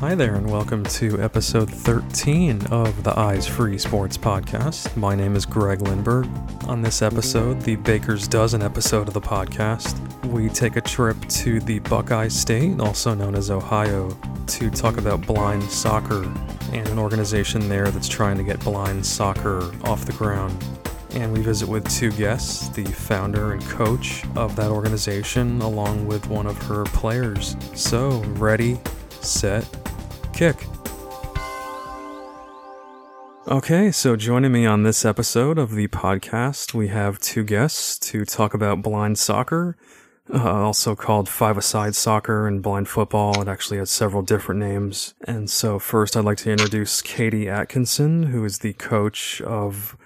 Hi there, and welcome to episode 13 of the Eyes Free Sports Podcast. My name is Greg Lindberg. On this episode, the Baker's Dozen episode of the podcast, we take a trip to the Buckeye State, also known as Ohio, to talk about blind soccer and an organization there that's trying to get blind soccer off the ground. And we visit with two guests the founder and coach of that organization, along with one of her players. So, ready, set, kick. Okay, so joining me on this episode of the podcast, we have two guests to talk about blind soccer, uh, also called five-a-side soccer and blind football. It actually has several different names. And so first I'd like to introduce Katie Atkinson, who is the coach of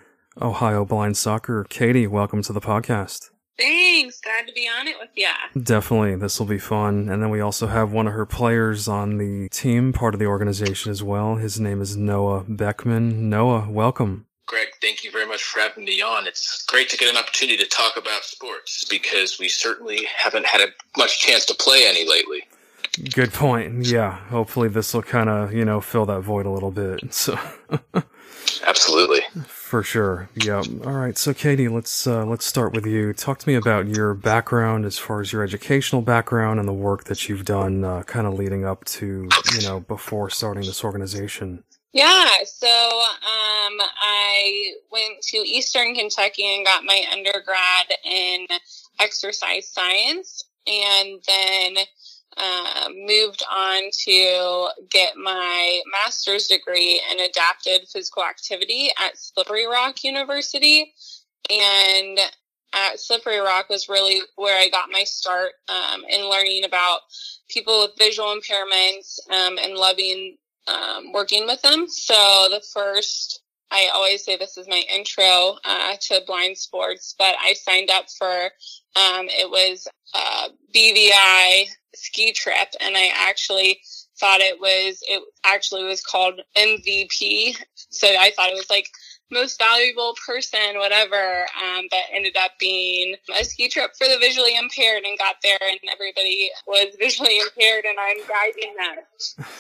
Ohio Blind Soccer. Katie, welcome to the podcast. Thanks. Glad to be on it with ya. Definitely. This will be fun. And then we also have one of her players on the team, part of the organization as well. His name is Noah Beckman. Noah, welcome. Greg, thank you very much for having me on. It's great to get an opportunity to talk about sports because we certainly haven't had a much chance to play any lately. Good point. Yeah. Hopefully this will kind of, you know, fill that void a little bit. So Absolutely. For sure. Yeah. All right. So, Katie, let's uh, let's start with you. Talk to me about your background, as far as your educational background and the work that you've done, uh, kind of leading up to you know before starting this organization. Yeah, so um, I went to Eastern Kentucky and got my undergrad in exercise science, and then uh, moved on to get my master's degree in adapted physical activity at Slippery Rock University. And at Slippery Rock was really where I got my start um, in learning about people with visual impairments um, and loving um, working with them. So the first I always say this is my intro uh, to blind sports, but I signed up for um, it was a BVI ski trip, and I actually thought it was it actually was called MVP. So I thought it was like most valuable person, whatever. Um, but ended up being a ski trip for the visually impaired and got there and everybody was visually impaired and I'm guiding them.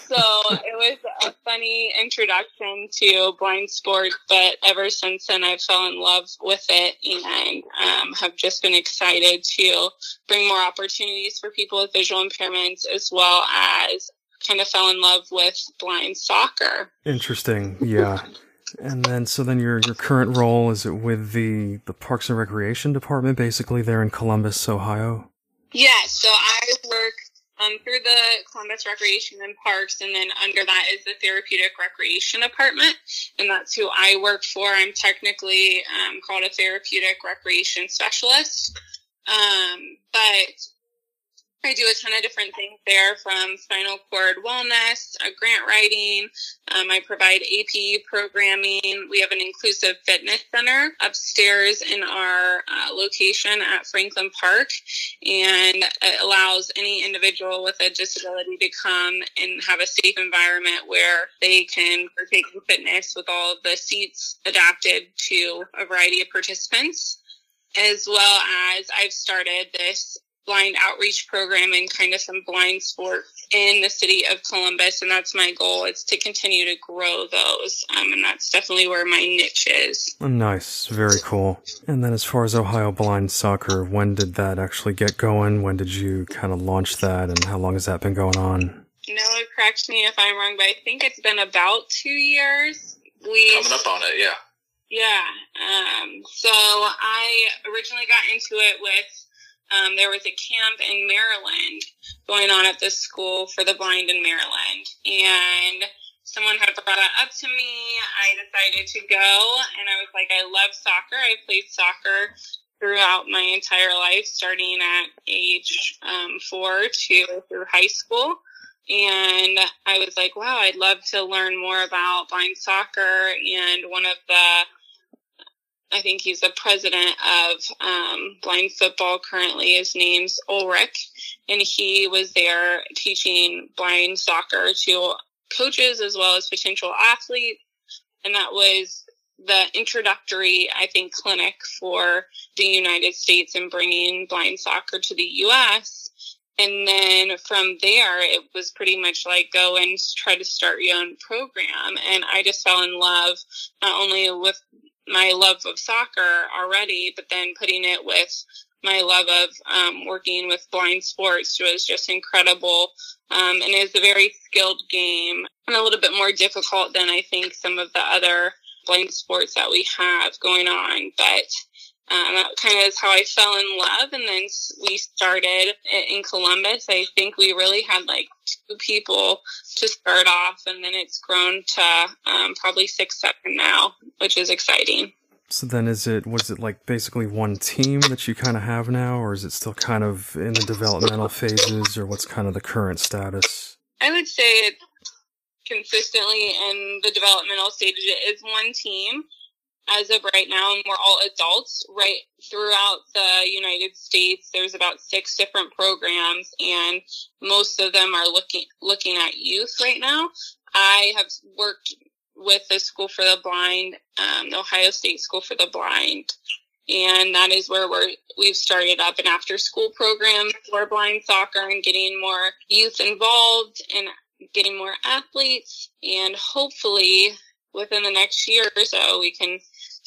So it was a funny introduction to blind sports, but ever since then I've fell in love with it and um, have just been excited to bring more opportunities for people with visual impairments as well as kind of fell in love with blind soccer. Interesting. Yeah. And then, so then your your current role is it with the the Parks and Recreation Department, basically there in Columbus, Ohio? Yeah. So I work um, through the Columbus Recreation and Parks, and then under that is the Therapeutic Recreation Department, and that's who I work for. I'm technically um, called a therapeutic recreation specialist, um, but I do a ton of different things there from spinal cord wellness, uh, grant writing. Um, I provide AP programming. We have an inclusive fitness center upstairs in our uh, location at Franklin Park, and it allows any individual with a disability to come and have a safe environment where they can partake in fitness with all of the seats adapted to a variety of participants as well as I've started this blind outreach program and kind of some blind sports in the city of Columbus. And that's my goal. It's to continue to grow those. Um, and that's definitely where my niche is. Nice. Very cool. And then as far as Ohio Blind Soccer, when did that actually get going? When did you kind of launch that and how long has that been going on? Noah, correct me if I'm wrong, but I think it's been about two years. We coming up on it, yeah. Yeah. Um, so I originally got into it with um, there was a camp in Maryland going on at this school for the blind in Maryland. And someone had brought that up to me. I decided to go, and I was like, I love soccer. I played soccer throughout my entire life, starting at age um, four to through high school. And I was like, wow, I'd love to learn more about blind soccer. And one of the I think he's the president of um, blind football currently. His name's Ulrich, and he was there teaching blind soccer to coaches as well as potential athletes. And that was the introductory, I think, clinic for the United States and bringing blind soccer to the U.S. And then from there, it was pretty much like go and try to start your own program. And I just fell in love not only with my love of soccer already, but then putting it with my love of um, working with blind sports was just incredible. Um, and it was a very skilled game and a little bit more difficult than I think some of the other blind sports that we have going on. But um, that kind of is how I fell in love. And then we started in Columbus. I think we really had like two people to start off, and then it's grown to um, probably six, seven now, which is exciting. So then, is it was it like basically one team that you kind of have now, or is it still kind of in the developmental phases, or what's kind of the current status? I would say it's consistently in the developmental stages. It is one team as of right now, and we're all adults right throughout the United States. There's about six different programs, and most of them are looking looking at youth right now. I have worked with the School for the Blind, um, Ohio State School for the Blind, and that is where we're we've started up an after school program for blind soccer and getting more youth involved and getting more athletes, and hopefully within the next year or so we can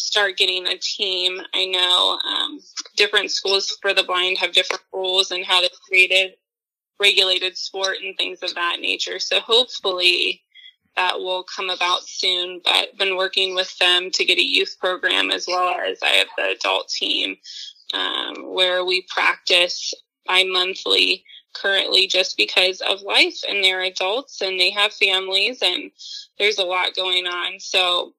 start getting a team. I know um, different schools for the blind have different rules and how they created regulated sport and things of that nature. So hopefully that will come about soon. But been working with them to get a youth program as well as I have the adult team um, where we practice bi-monthly currently just because of life and they're adults and they have families and there's a lot going on. So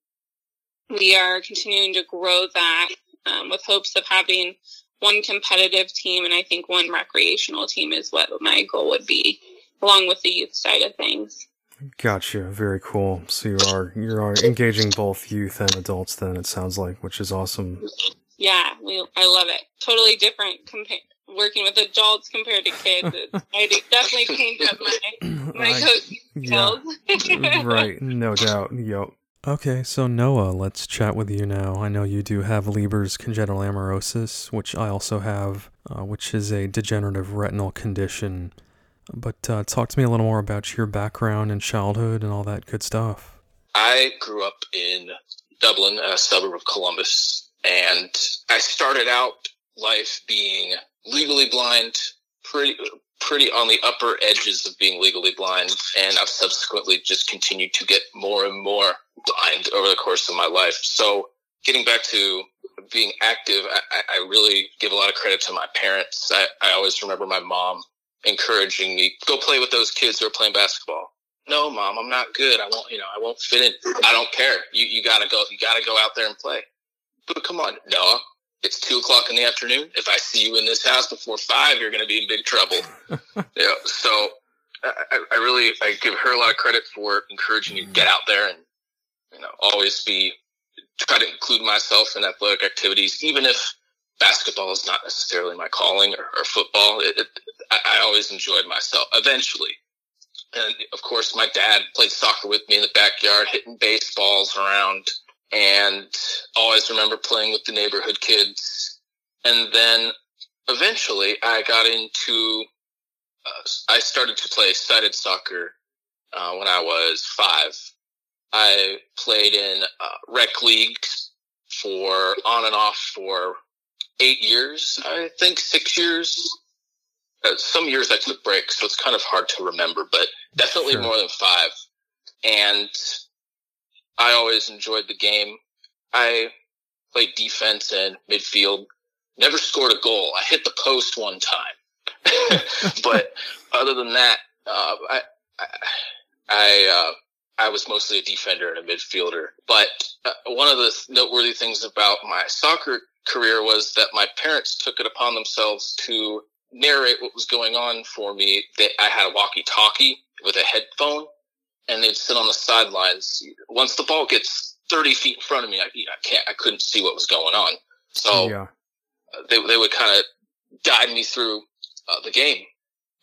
we are continuing to grow that um, with hopes of having one competitive team and I think one recreational team is what my goal would be, along with the youth side of things. Gotcha. Very cool. So you are you are engaging both youth and adults. Then it sounds like, which is awesome. Yeah, we I love it. Totally different compared working with adults compared to kids. I definitely changed up my my coaching skills. Yeah. right. No doubt. Yep. Okay, so Noah, let's chat with you now. I know you do have Leber's congenital amaurosis, which I also have, uh, which is a degenerative retinal condition. But uh, talk to me a little more about your background and childhood and all that good stuff. I grew up in Dublin, a suburb of Columbus, and I started out life being legally blind, pretty pretty on the upper edges of being legally blind, and I've subsequently just continued to get more and more blind over the course of my life. So, getting back to being active, I, I really give a lot of credit to my parents. I, I always remember my mom encouraging me, go play with those kids who are playing basketball. No, mom, I'm not good. I won't, you know, I won't fit in. I don't care. You, you gotta go, you gotta go out there and play. But come on, Noah, it's two o'clock in the afternoon. If I see you in this house before five, you're going to be in big trouble. yeah. So I, I, really, I give her a lot of credit for encouraging you to get out there and, you know, always be, try to include myself in athletic activities, even if basketball is not necessarily my calling or, or football. It, it, I, I always enjoyed myself eventually. And of course, my dad played soccer with me in the backyard, hitting baseballs around and always remember playing with the neighborhood kids. And then eventually I got into, uh, I started to play sighted soccer uh, when I was five. I played in uh, rec leagues for on and off for eight years, I think six years. Uh, some years I took breaks, so it's kind of hard to remember, but definitely sure. more than five. And I always enjoyed the game. I played defense and midfield. Never scored a goal. I hit the post one time, but other than that, uh, I I I, uh, I, was mostly a defender and a midfielder. But uh, one of the noteworthy things about my soccer career was that my parents took it upon themselves to narrate what was going on for me. They, I had a walkie-talkie with a headphone and they'd sit on the sidelines. Once the ball gets 30 feet in front of me, I, I can't, I couldn't see what was going on. So yeah. They, they would kind of guide me through uh, the game.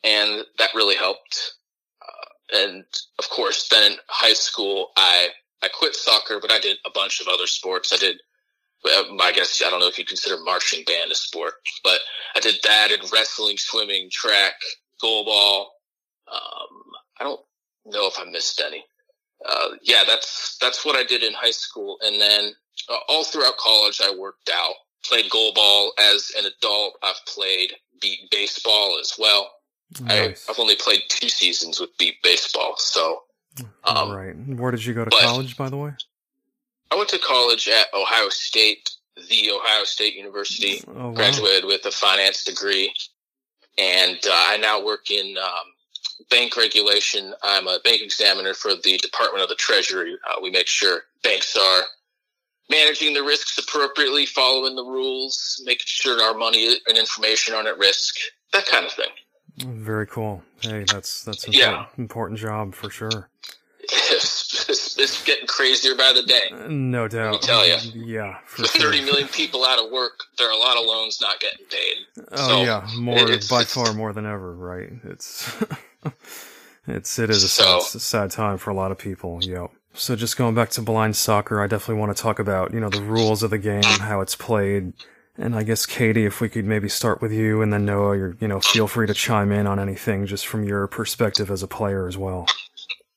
And that really helped. Uh, and of course, then in high school, I, I quit soccer, but I did a bunch of other sports. I did, I guess, I don't know if you consider marching band a sport, but I did that and wrestling, swimming, track, goal ball. Um, I don't know if I missed any. Uh, yeah, that's that's what I did in high school, and then uh, all throughout college, I worked out, played goal ball as an adult. I've played beep baseball as well. Nice. I, have only played two seasons with beep baseball, so. Um, right. Where did you go to college, by the way? I went to college at Ohio State, the Ohio State University. Oh, wow. Graduated with a finance degree, and uh, I now work in um, bank regulation. I'm a bank examiner for the Department of the Treasury. Uh, we make sure banks are managing the risks appropriately, following the rules, making sure our money and information aren't at risk, that kind of thing. Very cool. Hey, that's that's a yeah. important job for sure. It's, it's, it's, getting crazier by the day. Uh, no doubt. Let me tell you. Yeah. For sure. 30 million people out of work, there are a lot of loans not getting paid. Oh so yeah, more it, by far more than ever, right? It's it's it is a so, sad, sad time for a lot of people. Yep. So just going back to blind soccer, I definitely want to talk about, you know, the rules of the game, how it's played. And I guess Katie, if we could maybe start with you and then Noah, you're, you know, feel free to chime in on anything just from your perspective as a player as well.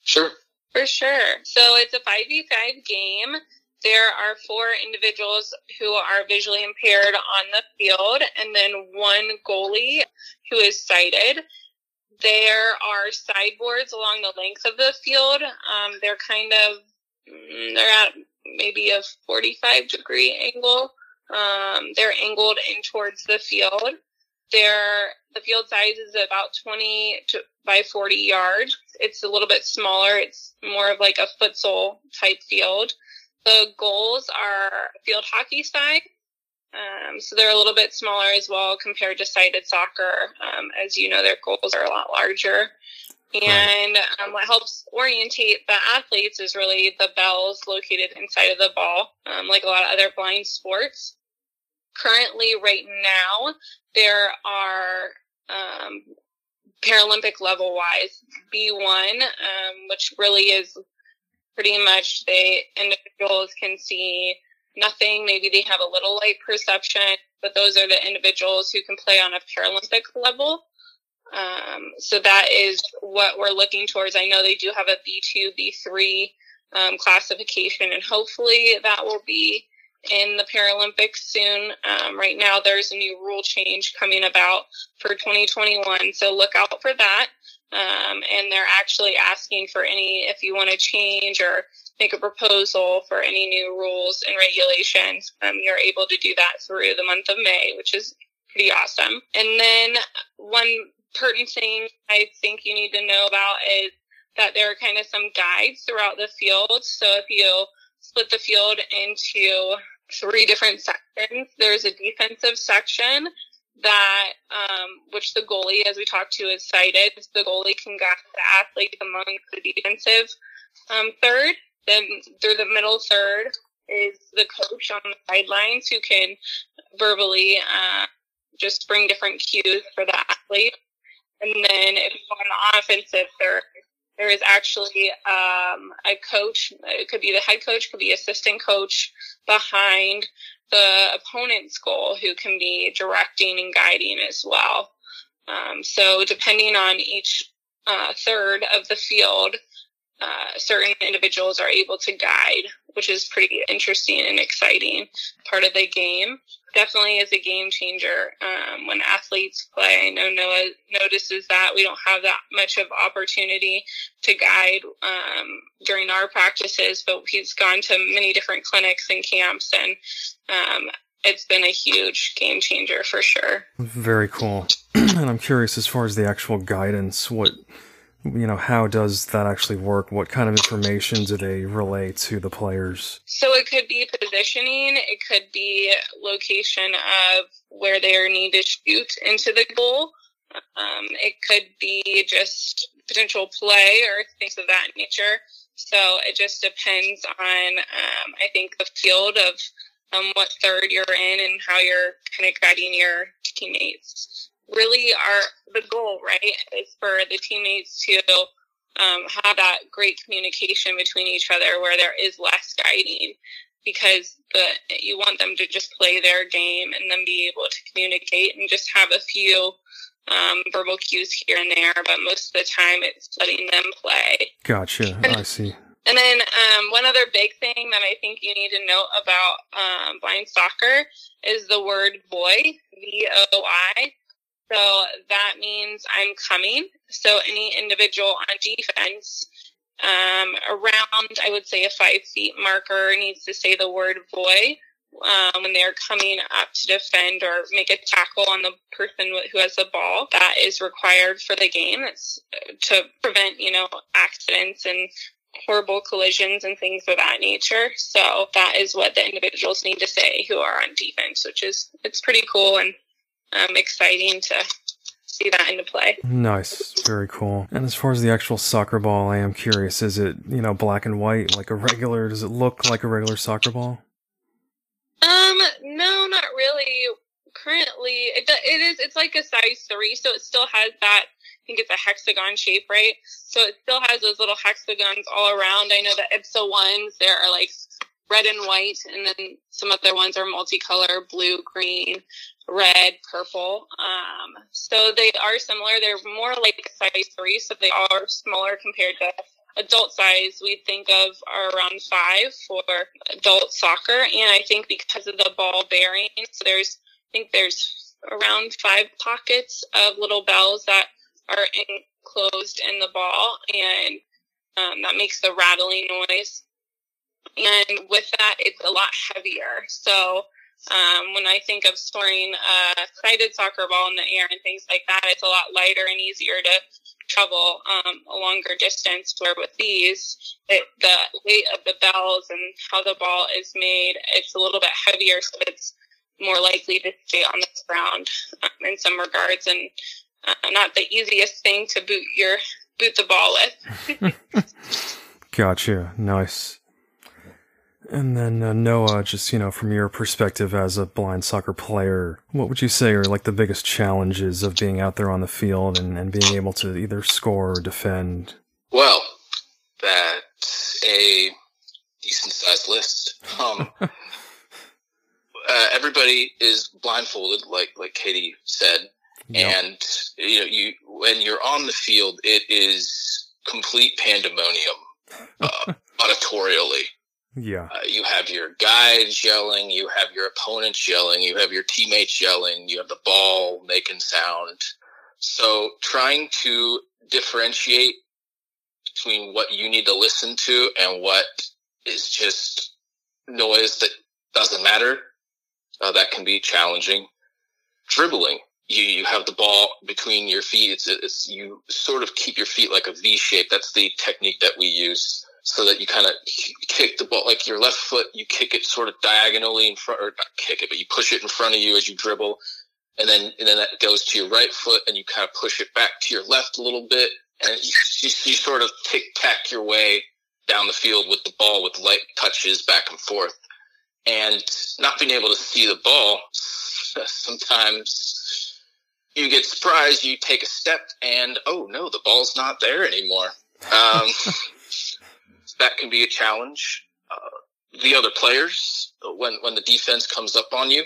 Sure. For sure. So it's a 5v5 game. There are four individuals who are visually impaired on the field and then one goalie who is sighted. There are sideboards along the length of the field. Um, they're kind of mm, they're at maybe a 45 degree angle. Um, they're angled in towards the field. They're, the field size is about 20 to, by 40 yards. It's a little bit smaller. It's more of like a futsal type field. The goals are field hockey size. Um, so they're a little bit smaller as well compared to sighted soccer. Um, as you know, their goals are a lot larger. And um, what helps orientate the athletes is really the bells located inside of the ball, um, like a lot of other blind sports. Currently, right now, there are um, Paralympic level wise B1, um, which really is pretty much the individuals can see nothing. Maybe they have a little light perception, but those are the individuals who can play on a Paralympic level. Um, so that is what we're looking towards. I know they do have a B2, B3 um, classification, and hopefully that will be in the Paralympics soon. Um, right now, there's a new rule change coming about for 2021, so look out for that. Um, and they're actually asking for any, if you want to change or make a proposal for any new rules and regulations, um, you're able to do that through the month of May, which is pretty awesome. And then one pertinent thing I think you need to know about is that there are kind of some guides throughout the field. So if you split the field into three different sections, there's a defensive section that um, which the goalie, as we talked to, is sighted. The goalie can guide the athlete among the defensive um, third. Then through the middle third is the coach on the sidelines who can verbally uh, just bring different cues for the athlete. And then if on the offensive third, there is actually um, a coach. It could be the head coach, could be assistant coach behind the opponent's goal who can be directing and guiding as well. Um, so depending on each uh, third of the field, uh, certain individuals are able to guide, which is pretty interesting and exciting part of the game. Definitely is a game changer um, when athletes play. I know Noah notices that we don't have that much of opportunity to guide um, during our practices, but he's gone to many different clinics and camps, and um, it's been a huge game changer for sure. Very cool. and I'm curious, as far as the actual guidance, what you know, how does that actually work? What kind of information do they relay to the players? So it could be positioning, it could be location of where they are need to shoot into the goal. Um, it could be just potential play or things of that nature. So it just depends on, um, I think, the field of um, what third you're in and how you're kind of guiding your teammates really are the goal, right? Is for the teammates to um, have that great communication between each other where there is less guiding because the you want them to just play their game and then be able to communicate and just have a few um, verbal cues here and there, but most of the time it's letting them play. Gotcha. I see. And then um, one other big thing that I think you need to note about um, blind soccer is the word voy, V O I. So that means I'm coming. So any individual on defense um, around, I would say, a five feet marker needs to say the word voy um, when they're coming up to defend or make a tackle on the person who has the ball. That is required for the game. It's uh, to prevent, you know, accidents and horrible collisions and things of that nature. So that is what the individuals need to say who are on defense, which is it's pretty cool and um, exciting to see that into play. Nice, very cool. And as far as the actual soccer ball, I am curious: is it you know black and white like a regular? Does it look like a regular soccer ball? Um, no, not really. Currently, it it is. It's like a size three, so it still has that. I think it's a hexagon shape, right? So it still has those little hexagons all around. I know the IBSA ones, there are like red and white, and then some other ones are multicolor, blue, green, red, purple. Um, so they are similar. They're more like size three, so they are smaller compared to adult size we think of are around five for adult soccer. And I think because of the ball bearing, so there's, I think there's around five pockets of little bells that are enclosed in the ball and um, that makes the rattling noise. And with that, it's a lot heavier. So um, when I think of storing a sighted soccer ball in the air and things like that, it's a lot lighter and easier to travel um, a longer distance. Where with these, it, the weight of the bells and how the ball is made, it's a little bit heavier, so it's more likely to stay on the ground um, in some regards, and uh, not the easiest thing to boot your boot the ball with. gotcha. Nice. And then uh, Noah, just you know, from your perspective as a blind soccer player, what would you say are like the biggest challenges of being out there on the field and, and being able to either score or defend? Well, that's a decent sized list. Um, uh, everybody is blindfolded, like like Katie said, yep. and you know, you when you're on the field, it is complete pandemonium uh, auditorially. Yeah. Uh, you have your guides yelling, you have your opponents yelling, you have your teammates yelling, you have the ball making sound. So trying to differentiate between what you need to listen to and what is just noise that doesn't matter, uh, that can be challenging. Dribbling. You, you have the ball between your feet. It's, it's, you sort of keep your feet like a V shape. That's the technique that we use so that you kind of kick the ball like your left foot you kick it sort of diagonally in front or not kick it but you push it in front of you as you dribble and then and then that goes to your right foot and you kind of push it back to your left a little bit and you, you, you sort of tic tac your way down the field with the ball with light touches back and forth. And not being able to see the ball sometimes you get surprised you take a step and oh no the ball's not there anymore. Um, can be a challenge. Uh, the other players, when when the defense comes up on you,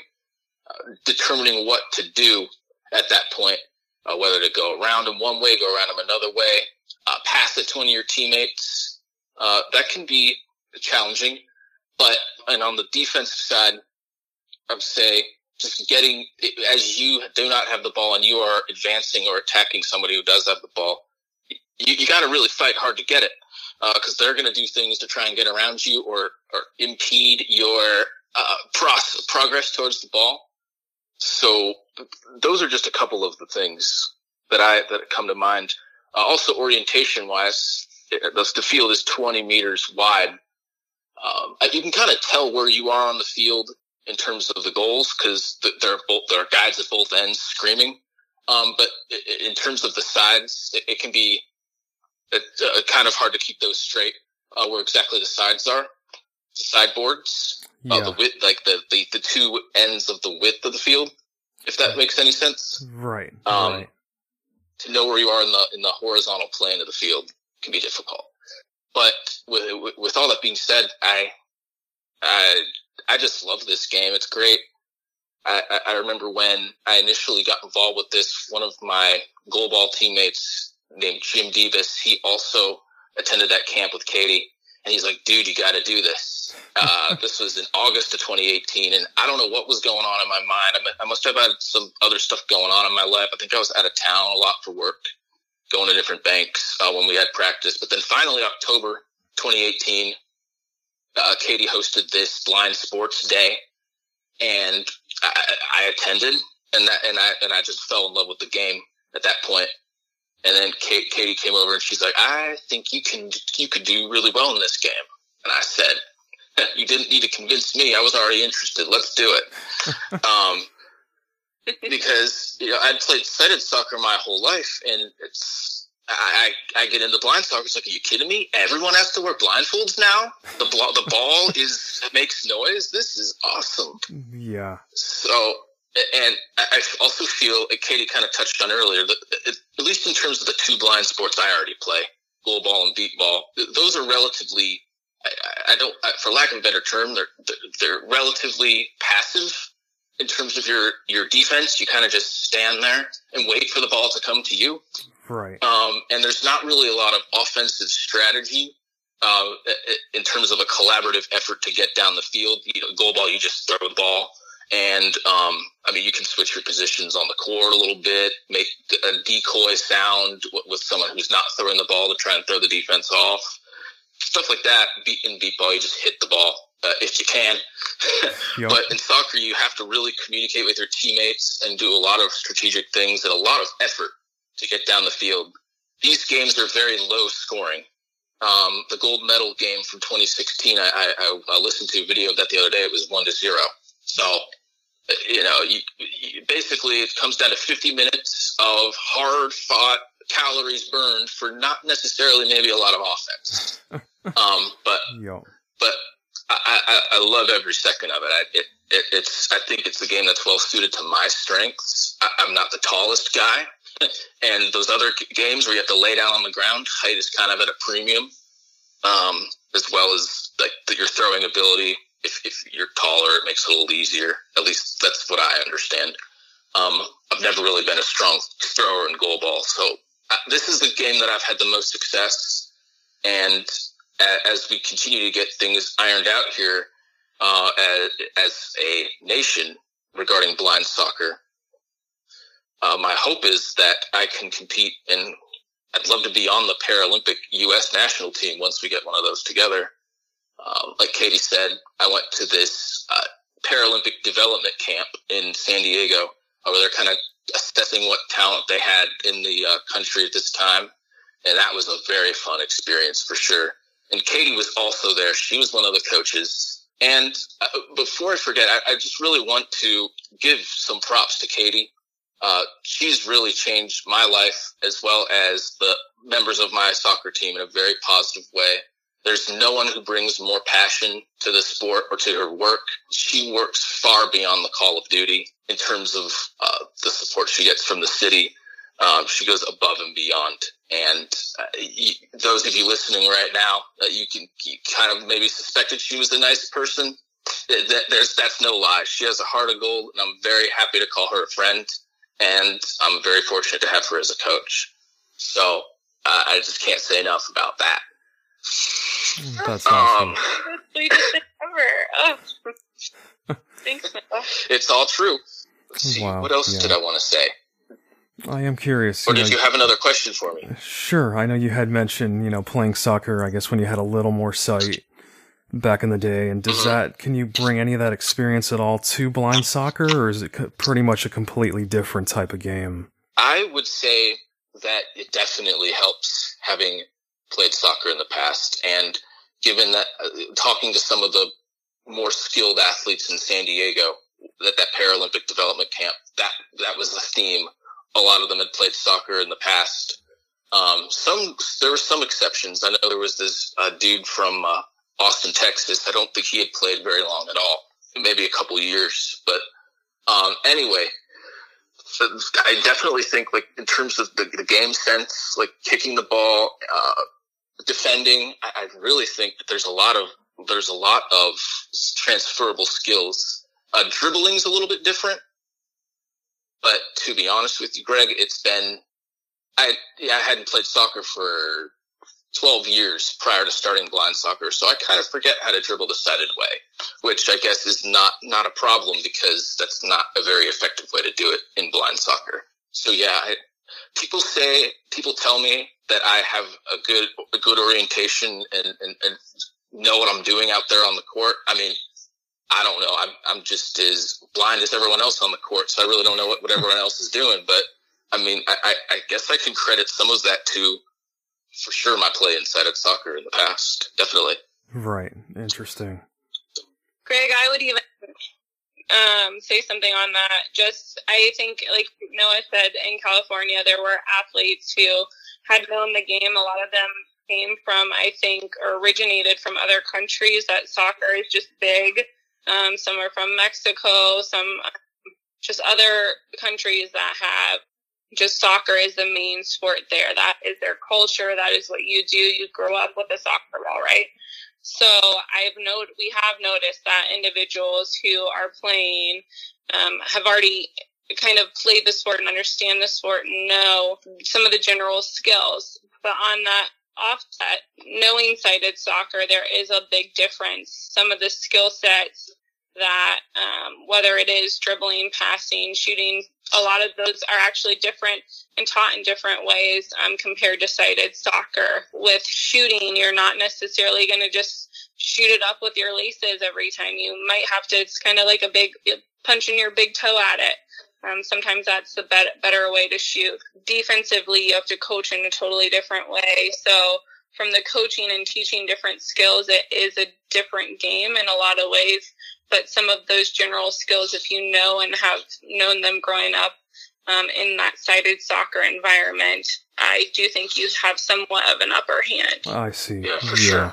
uh, determining what to do at that point, uh, whether to go around them one way, go around them another way, uh, pass it to one of your teammates, uh, that can be challenging. But and on the defensive side, I would say just getting as you do not have the ball and you are advancing or attacking somebody who does have the ball, you, you got to really fight hard to get it because uh, they're going to do things to try and get around you or, or impede your uh, pro- progress towards the ball. So those are just a couple of the things that I that come to mind. Uh, also, orientation wise, the, the field is 20 meters wide. Um, you can kind of tell where you are on the field in terms of the goals because there are both there are guides at both ends screaming. Um, but in terms of the sides, it, it can be it's uh, kind of hard to keep those straight uh, where exactly the sides are, the sideboards, yeah. uh, the width, like the, the the two ends of the width of the field. If that makes any sense, right? Um, right. To know where you are in the in the horizontal plane of the field can be difficult. But with with all that being said, I I I just love this game. It's great. I, I remember when I initially got involved with this, one of my goalball teammates named Jim Debus, he also attended that camp with Katie. And he's like, dude, you got to do this. Uh, this was in August of 2018. And I don't know what was going on in my mind. I, I must have had some other stuff going on in my life. I think I was out of town a lot for work, going to different banks uh, when we had practice. But then finally, October 2018, uh, Katie hosted this blind sports day. And I, I attended and that, and I, and I just fell in love with the game at that point. And then Kate, Katie came over and she's like, I think you can, you could do really well in this game. And I said, you didn't need to convince me. I was already interested. Let's do it. um, because, you know, I'd played sighted soccer my whole life and it's, I, I, I get into blind soccer. It's like, are you kidding me? Everyone has to wear blindfolds now. The ball, the ball is makes noise. This is awesome. Yeah. So and I also feel, Katie kind of touched on earlier, that at least in terms of the two blind sports I already play, goalball and beep ball, those are relatively, I, I don't, for lack of a better term, they're, they're relatively passive in terms of your, your defense. You kind of just stand there and wait for the ball to come to you. Right. Um, and there's not really a lot of offensive strategy uh, in terms of a collaborative effort to get down the field. You know, goalball, you just throw the ball. And um, I mean, you can switch your positions on the court a little bit, make a decoy sound with someone who's not throwing the ball to try and throw the defense off. Stuff like that. Beep in beep ball, you just hit the ball uh, if you can. yep. But in soccer, you have to really communicate with your teammates and do a lot of strategic things and a lot of effort to get down the field. These games are very low scoring. Um, the gold medal game from 2016, I, I, I listened to a video of that the other day. It was one to zero. So you know, you, you, basically it comes down to 50 minutes of hard fought calories burned for not necessarily maybe a lot of offense. um, but, Yo. but I, I, I, love every second of it. I, it, it. It's, I think it's a game that's well suited to my strengths. I, I'm not the tallest guy. and those other games where you have to lay down on the ground, height is kind of at a premium, um, as well as like the, your throwing ability if, if you're taller, it makes it a little easier. At least that's what I understand. Um, I've never really been a strong thrower in goal ball, so uh, this is the game that I've had the most success. And as we continue to get things ironed out here uh, as, as, a nation regarding blind soccer, uh, my hope is that I can compete and I'd love to be on the Paralympic U.S. national team once we get one of those together. Um, like Katie said, I went to this uh, Paralympic development camp in San Diego where they're kind of assessing what talent they had in the uh, country at this time. And that was a very fun experience for sure. And Katie was also there. She was one of the coaches. And uh, before I forget, I, I, just really want to give some props to Katie. Uh, she's really changed my life as well as the members of my soccer team in a very positive way. There's no one who brings more passion to the sport or to her work. She works far beyond the call of duty in terms of uh, the support she gets from the city. Um, she goes above and beyond. And uh, you, those of you listening right now, uh, you can you kind of maybe suspected she was a nice person. That, there's that's no lie. She has a heart of gold, and I'm very happy to call her a friend. And I'm very fortunate to have her as a coach. So uh, I just can't say enough about that. That's awesome. Um, ever. Oh. Thanks, It's all true. Let's see. Wow, what else yeah. did I want to say? I am curious. Or you did know, you have another question for me? Sure. I know you had mentioned, you know, playing soccer, I guess, when you had a little more sight back in the day. And does mm-hmm. that, can you bring any of that experience at all to blind soccer, or is it pretty much a completely different type of game? I would say that it definitely helps having played soccer in the past. And given that uh, talking to some of the more skilled athletes in San Diego, that that Paralympic development camp, that that was the theme. A lot of them had played soccer in the past. Um, some there were some exceptions. I know there was this uh, dude from uh, Austin, Texas. I don't think he had played very long at all, maybe a couple years. But um, anyway, I definitely think like in terms of the, the game sense, like kicking the ball, uh, defending, I, I really think that there's a lot of there's a lot of transferable skills uh, dribbling's a little bit different. But to be honest with you, Greg, it's been I I hadn't played soccer for 12 years prior to starting blind soccer, so I kind of forget how to dribble the sided way, which I guess is not not a problem because that's not a very effective way to do it in blind soccer. So yeah, I, people say people tell me that I have a good a good orientation and, and, and know what I'm doing out there on the court. I mean, I don't know. I'm I'm just as blind as everyone else on the court, so I really don't know what, what everyone else is doing. But I mean, I, I, I guess I can credit some of that to, for sure, my play inside of soccer in the past. Definitely. Right. Interesting. Greg, I would even um, say something on that. Just, I think, like Noah said, in California, there were athletes who had known the game. A lot of them came from, I think, or originated from other countries that soccer is just big. Um, some are from Mexico, some just other countries that have just soccer is the main sport there. That is their culture. That is what you do. You grow up with a soccer ball, right? So I've noted we have noticed that individuals who are playing um, have already kind of play the sport and understand the sport and know some of the general skills. But on that offset, knowing sighted soccer, there is a big difference. Some of the skill sets that um, whether it is dribbling, passing, shooting, a lot of those are actually different and taught in different ways um, compared to sighted soccer. With shooting, you're not necessarily going to just shoot it up with your laces every time. You might have to, it's kind of like a big punching your big toe at it. Um, sometimes that's the better, better way to shoot. Defensively, you have to coach in a totally different way. So, from the coaching and teaching different skills, it is a different game in a lot of ways but some of those general skills, if you know and have known them growing up um, in that sided soccer environment, I do think you have somewhat of an upper hand. I see. Yeah, for yeah. sure.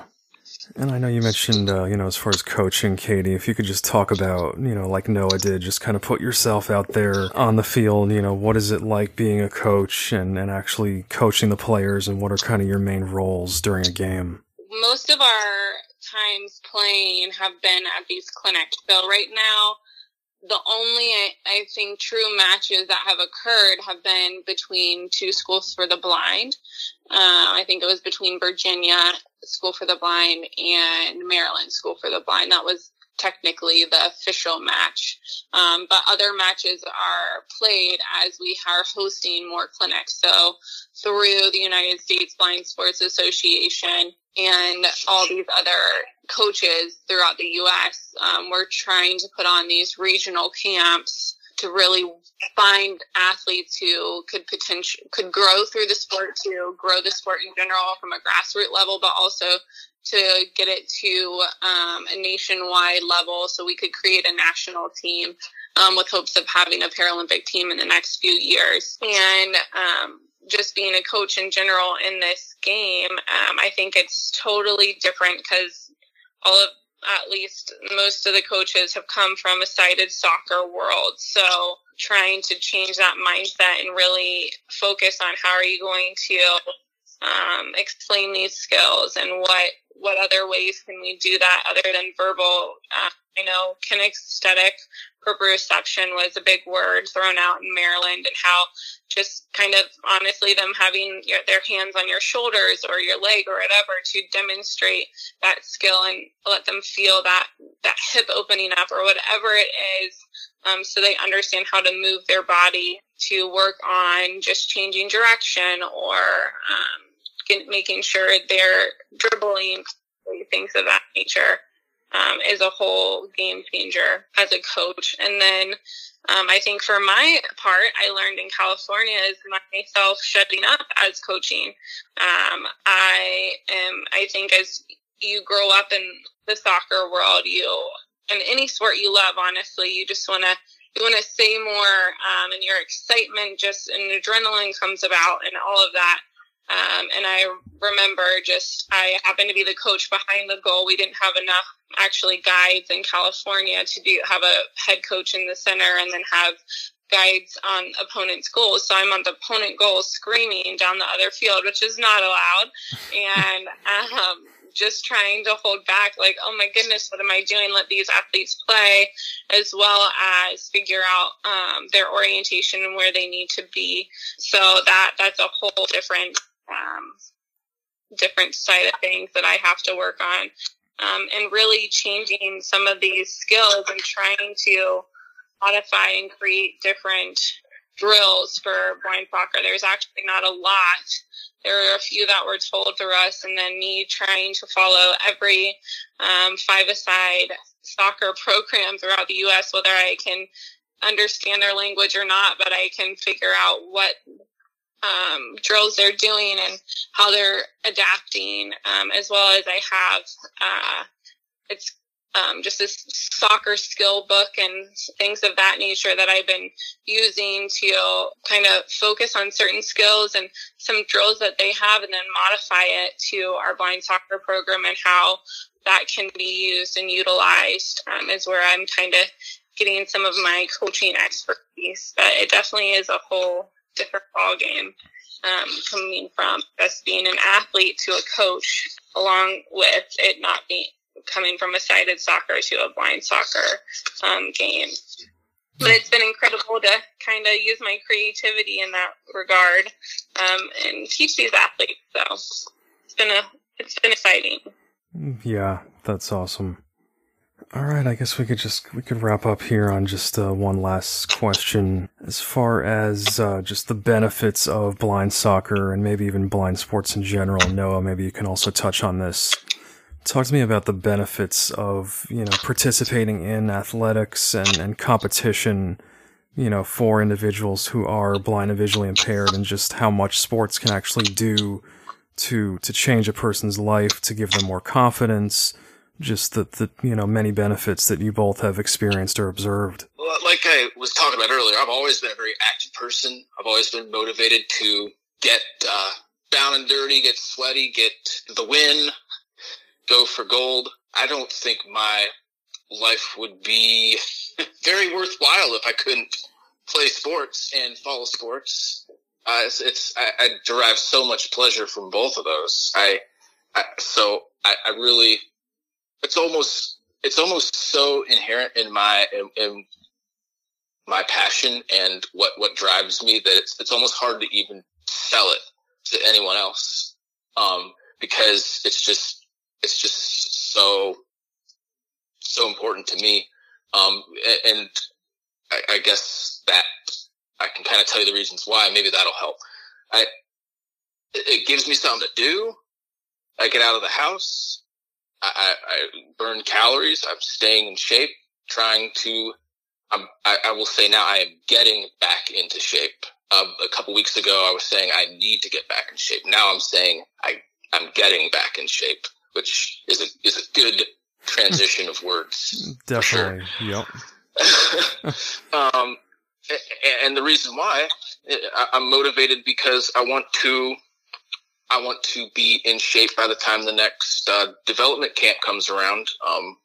And I know you mentioned, uh, you know, as far as coaching, Katie, if you could just talk about, you know, like Noah did, just kind of put yourself out there on the field. You know, what is it like being a coach and, and actually coaching the players, and what are kind of your main roles during a game? Most of our times playing have been at these clinics. So right now, the only I think true matches that have occurred have been between two schools for the blind. Uh, I think it was between Virginia School for the Blind and Maryland School for the Blind. That was technically the official match. Um, but other matches are played as we are hosting more clinics. So through the United States Blind Sports Association, and all these other coaches throughout the U.S. Um, we're trying to put on these regional camps to really find athletes who could potential could grow through the sport to grow the sport in general from a grassroots level, but also to get it to um, a nationwide level so we could create a national team um, with hopes of having a Paralympic team in the next few years. And um, just being a coach in general in this game, um, I think it's totally different because all of at least most of the coaches have come from a sighted soccer world. So trying to change that mindset and really focus on how are you going to um, explain these skills and what what other ways can we do that other than verbal? Uh, I know kinesthetic proprioception was a big word thrown out in Maryland and how just kind of honestly them having your, their hands on your shoulders or your leg or whatever to demonstrate that skill and let them feel that that hip opening up or whatever it is um, so they understand how to move their body to work on just changing direction or um, making sure they're dribbling things of that nature um, is a whole game changer as a coach. And then um, I think for my part, I learned in California is myself shutting up as coaching. Um, I am, I think as you grow up in the soccer world, you, and any sport you love, honestly, you just want to, you want to say more, um, and your excitement just, and adrenaline comes about and all of that. Um, and I remember just, I happened to be the coach behind the goal. We didn't have enough actually guides in California to do have a head coach in the center and then have guides on opponent's goals. So I'm on the opponent goal screaming down the other field, which is not allowed. And um, just trying to hold back, like, oh my goodness, what am I doing? Let these athletes play, as well as figure out um, their orientation and where they need to be. So that that's a whole different um, different side of things that I have to work on, um, and really changing some of these skills and trying to modify and create different drills for blind soccer. There's actually not a lot. There are a few that were told through us, and then me trying to follow every um, five-a-side soccer program throughout the U.S., whether I can understand their language or not, but I can figure out what um, drills they're doing and how they're adapting, um, as well as I have. Uh, it's um, just this soccer skill book and things of that nature that I've been using to kind of focus on certain skills and some drills that they have and then modify it to our blind soccer program and how that can be used and utilized um, is where I'm kind of getting some of my coaching expertise. But it definitely is a whole different ball game um, coming from just being an athlete to a coach, along with it not being coming from a sighted soccer to a blind soccer um, game. But it's been incredible to kind of use my creativity in that regard um, and teach these athletes. So it's been a it's been exciting. Yeah, that's awesome. All right, I guess we could just we could wrap up here on just uh, one last question as far as uh, just the benefits of blind soccer and maybe even blind sports in general. Noah, maybe you can also touch on this. Talk to me about the benefits of you know participating in athletics and, and competition, you know, for individuals who are blind and visually impaired, and just how much sports can actually do to to change a person's life, to give them more confidence just the, the you know many benefits that you both have experienced or observed. Well, like i was talking about earlier i've always been a very active person. I've always been motivated to get uh, down and dirty get sweaty get the win go for gold. I don't think my life would be very worthwhile if i couldn't play sports and follow sports. Uh, it's, it's I, I, derive so much pleasure from both of those. I, I so I, I really it's almost it's almost so inherent in my in, in, my passion and what what drives me that it's it's almost hard to even sell it to anyone else. Um, because it's just it's just so so important to me. Um, and I, I guess that I can kind of tell you the reasons why. Maybe that'll help. I it gives me something to do. I get out of the house I, I burn calories. I'm staying in shape, trying to. I'm, I, I will say now I am getting back into shape. Uh, a couple weeks ago, I was saying I need to get back in shape. Now I'm saying I I'm getting back in shape, which is a is a good transition of words. Definitely. Sure. Yep. um, and the reason why I'm motivated because I want to I want to be in shape by the time the next uh, development camp comes around. Um,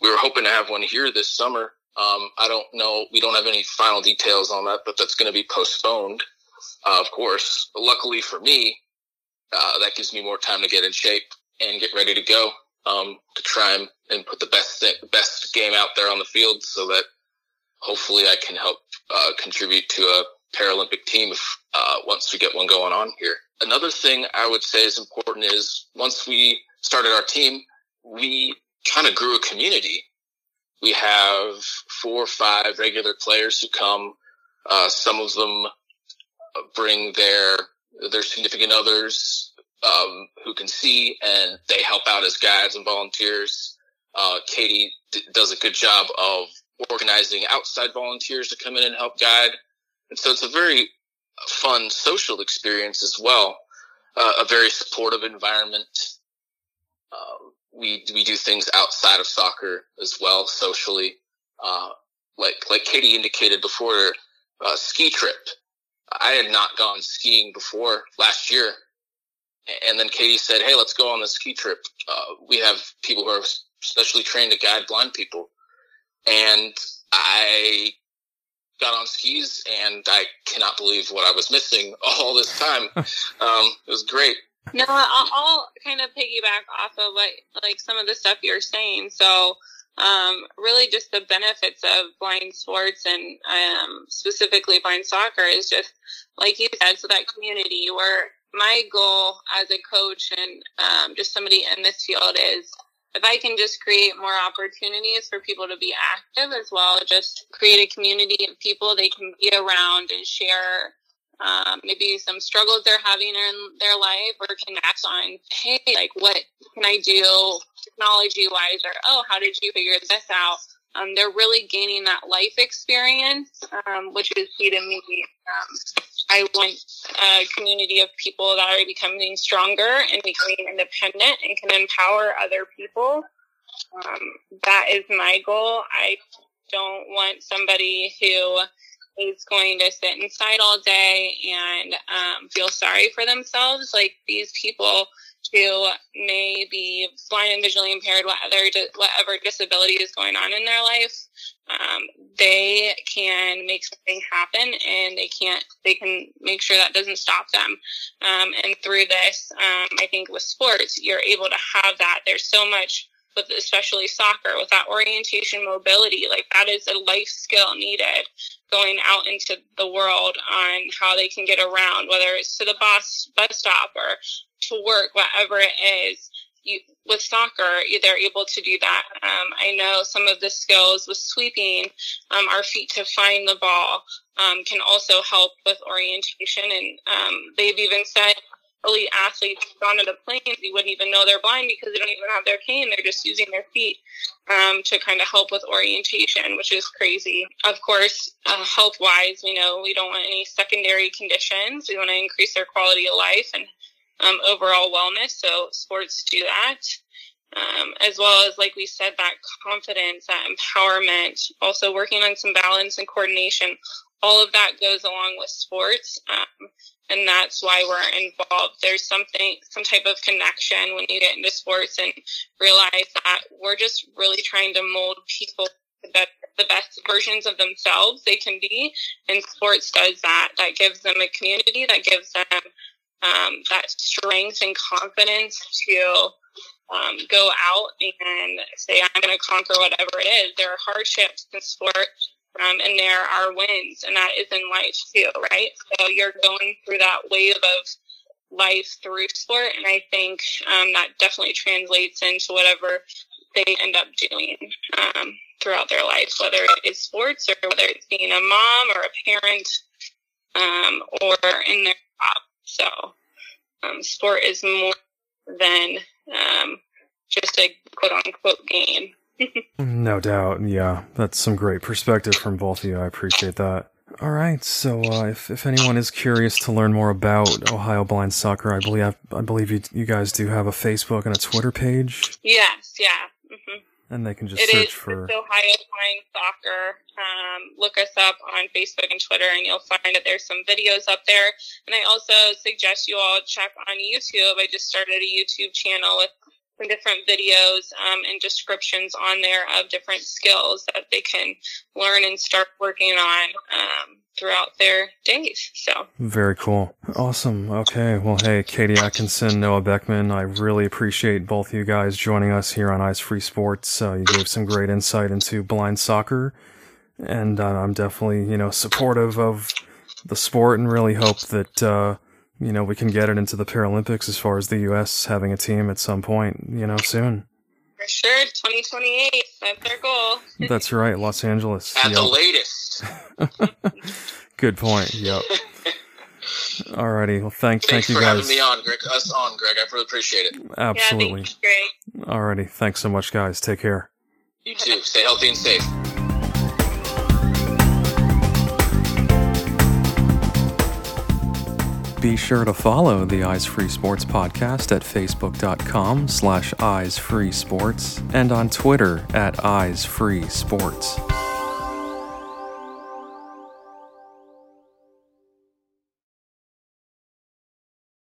we were hoping to have one here this summer. Um, I don't know. We don't have any final details on that, but that's going to be postponed, uh, of course. But luckily for me, uh, that gives me more time to get in shape and get ready to go um, to try and, and put the best best game out there on the field, so that hopefully I can help uh, contribute to a Paralympic team if, uh, once we get one going on here another thing I would say is important is once we started our team, we kind of grew a community. We have four or five regular players who come. Uh, some of them bring their their significant others um, who can see, and they help out as guides and volunteers. Uh, Katie d- does a good job of organizing outside volunteers to come in and help guide, and so it's a very fun social experience as well. Uh, a very supportive environment. Uh, we we do things outside of soccer as well, socially. Uh, like like Katie indicated before, uh, ski trip. I had not gone skiing before last year, and then Katie said, "Hey, let's go on the ski trip. Uh, we have people who are specially trained to guide blind people." And I got on skis and I cannot believe what I was missing all this time. um, it was great. No, I'll, kind of piggyback off of what like some of the stuff you're saying. So, um, really, just the benefits of blind sports and um, specifically blind soccer is just like you said. So that community where my goal as a coach and um, just somebody in this field is if I can just create more opportunities for people to be active as well, just create a community of people they can be around and share um, maybe some struggles they're having in their life or connect on, hey, like what can I do technology wise or oh, how did you figure this out? Um, they're really gaining that life experience, um, which is key to me. Um, I want a community of people that are becoming stronger and becoming independent and can empower other people. Um, that is my goal. I don't want somebody who is going to sit inside all day and um, feel sorry for themselves. Like these people who may be blind and visually impaired, whatever, whatever disability is going on in their life, um, they can make something happen and they can't, they can make sure that doesn't stop them. Um, and through this, um, I think with sports, you're able to have that. There's so much with especially soccer with that orientation mobility like that is a life skill needed going out into the world on how they can get around whether it's to the bus bus stop or to work whatever it is you, with soccer, they're able to do that. Um, I know some of the skills with sweeping, um, our feet to find the ball, um, can also help with orientation. And um, they've even said elite athletes gone to the planes, you wouldn't even know they're blind because they don't even have their cane. They're just using their feet um, to kind of help with orientation, which is crazy. Of course, uh, health wise, we know we don't want any secondary conditions. We want to increase their quality of life and um, overall wellness. So sports do that. Um, as well as, like we said, that confidence, that empowerment, also working on some balance and coordination. All of that goes along with sports. Um, and that's why we're involved. There's something, some type of connection when you get into sports and realize that we're just really trying to mold people that the best versions of themselves they can be. And sports does that. That gives them a community, that gives them um, that strength and confidence to um, go out and say, I'm going to conquer whatever it is. There are hardships in sport, um, and there are wins, and that is in life too, right? So you're going through that wave of life through sport, and I think um, that definitely translates into whatever they end up doing um, throughout their life, whether it is sports or whether it's being a mom or a parent um, or in their job. So, um, sport is more than um, just a quote unquote game. no doubt. Yeah, that's some great perspective from both of you. I appreciate that. All right, so uh, if, if anyone is curious to learn more about Ohio Blind Soccer, I believe I, believe you you guys do have a Facebook and a Twitter page. Yes, yeah. Mm-hmm and they can just it search is, for Ohio Blind Soccer. Um, look us up on Facebook and Twitter, and you'll find that there's some videos up there. And I also suggest you all check on YouTube. I just started a YouTube channel with some different videos um, and descriptions on there of different skills that they can learn and start working on um, throughout their days. So very cool, awesome. Okay, well, hey, Katie Atkinson, Noah Beckman, I really appreciate both of you guys joining us here on Eyes Free Sports. Uh, you gave some great insight into blind soccer, and uh, I'm definitely you know supportive of the sport and really hope that. Uh, you know, we can get it into the Paralympics as far as the U.S. having a team at some point, you know, soon. For sure, 2028. That's our goal. That's right, Los Angeles. At yep. the latest. Good point. Yep. Alrighty. Well, thank thanks thank you for guys. having me on, Greg. Us on, Greg. I really appreciate it. Absolutely. Yeah, great. Alrighty. Thanks so much, guys. Take care. You too. Stay healthy and safe. Be sure to follow the Eyes Free Sports podcast at facebook.com slash eyesfreesports and on Twitter at eyesfreesports.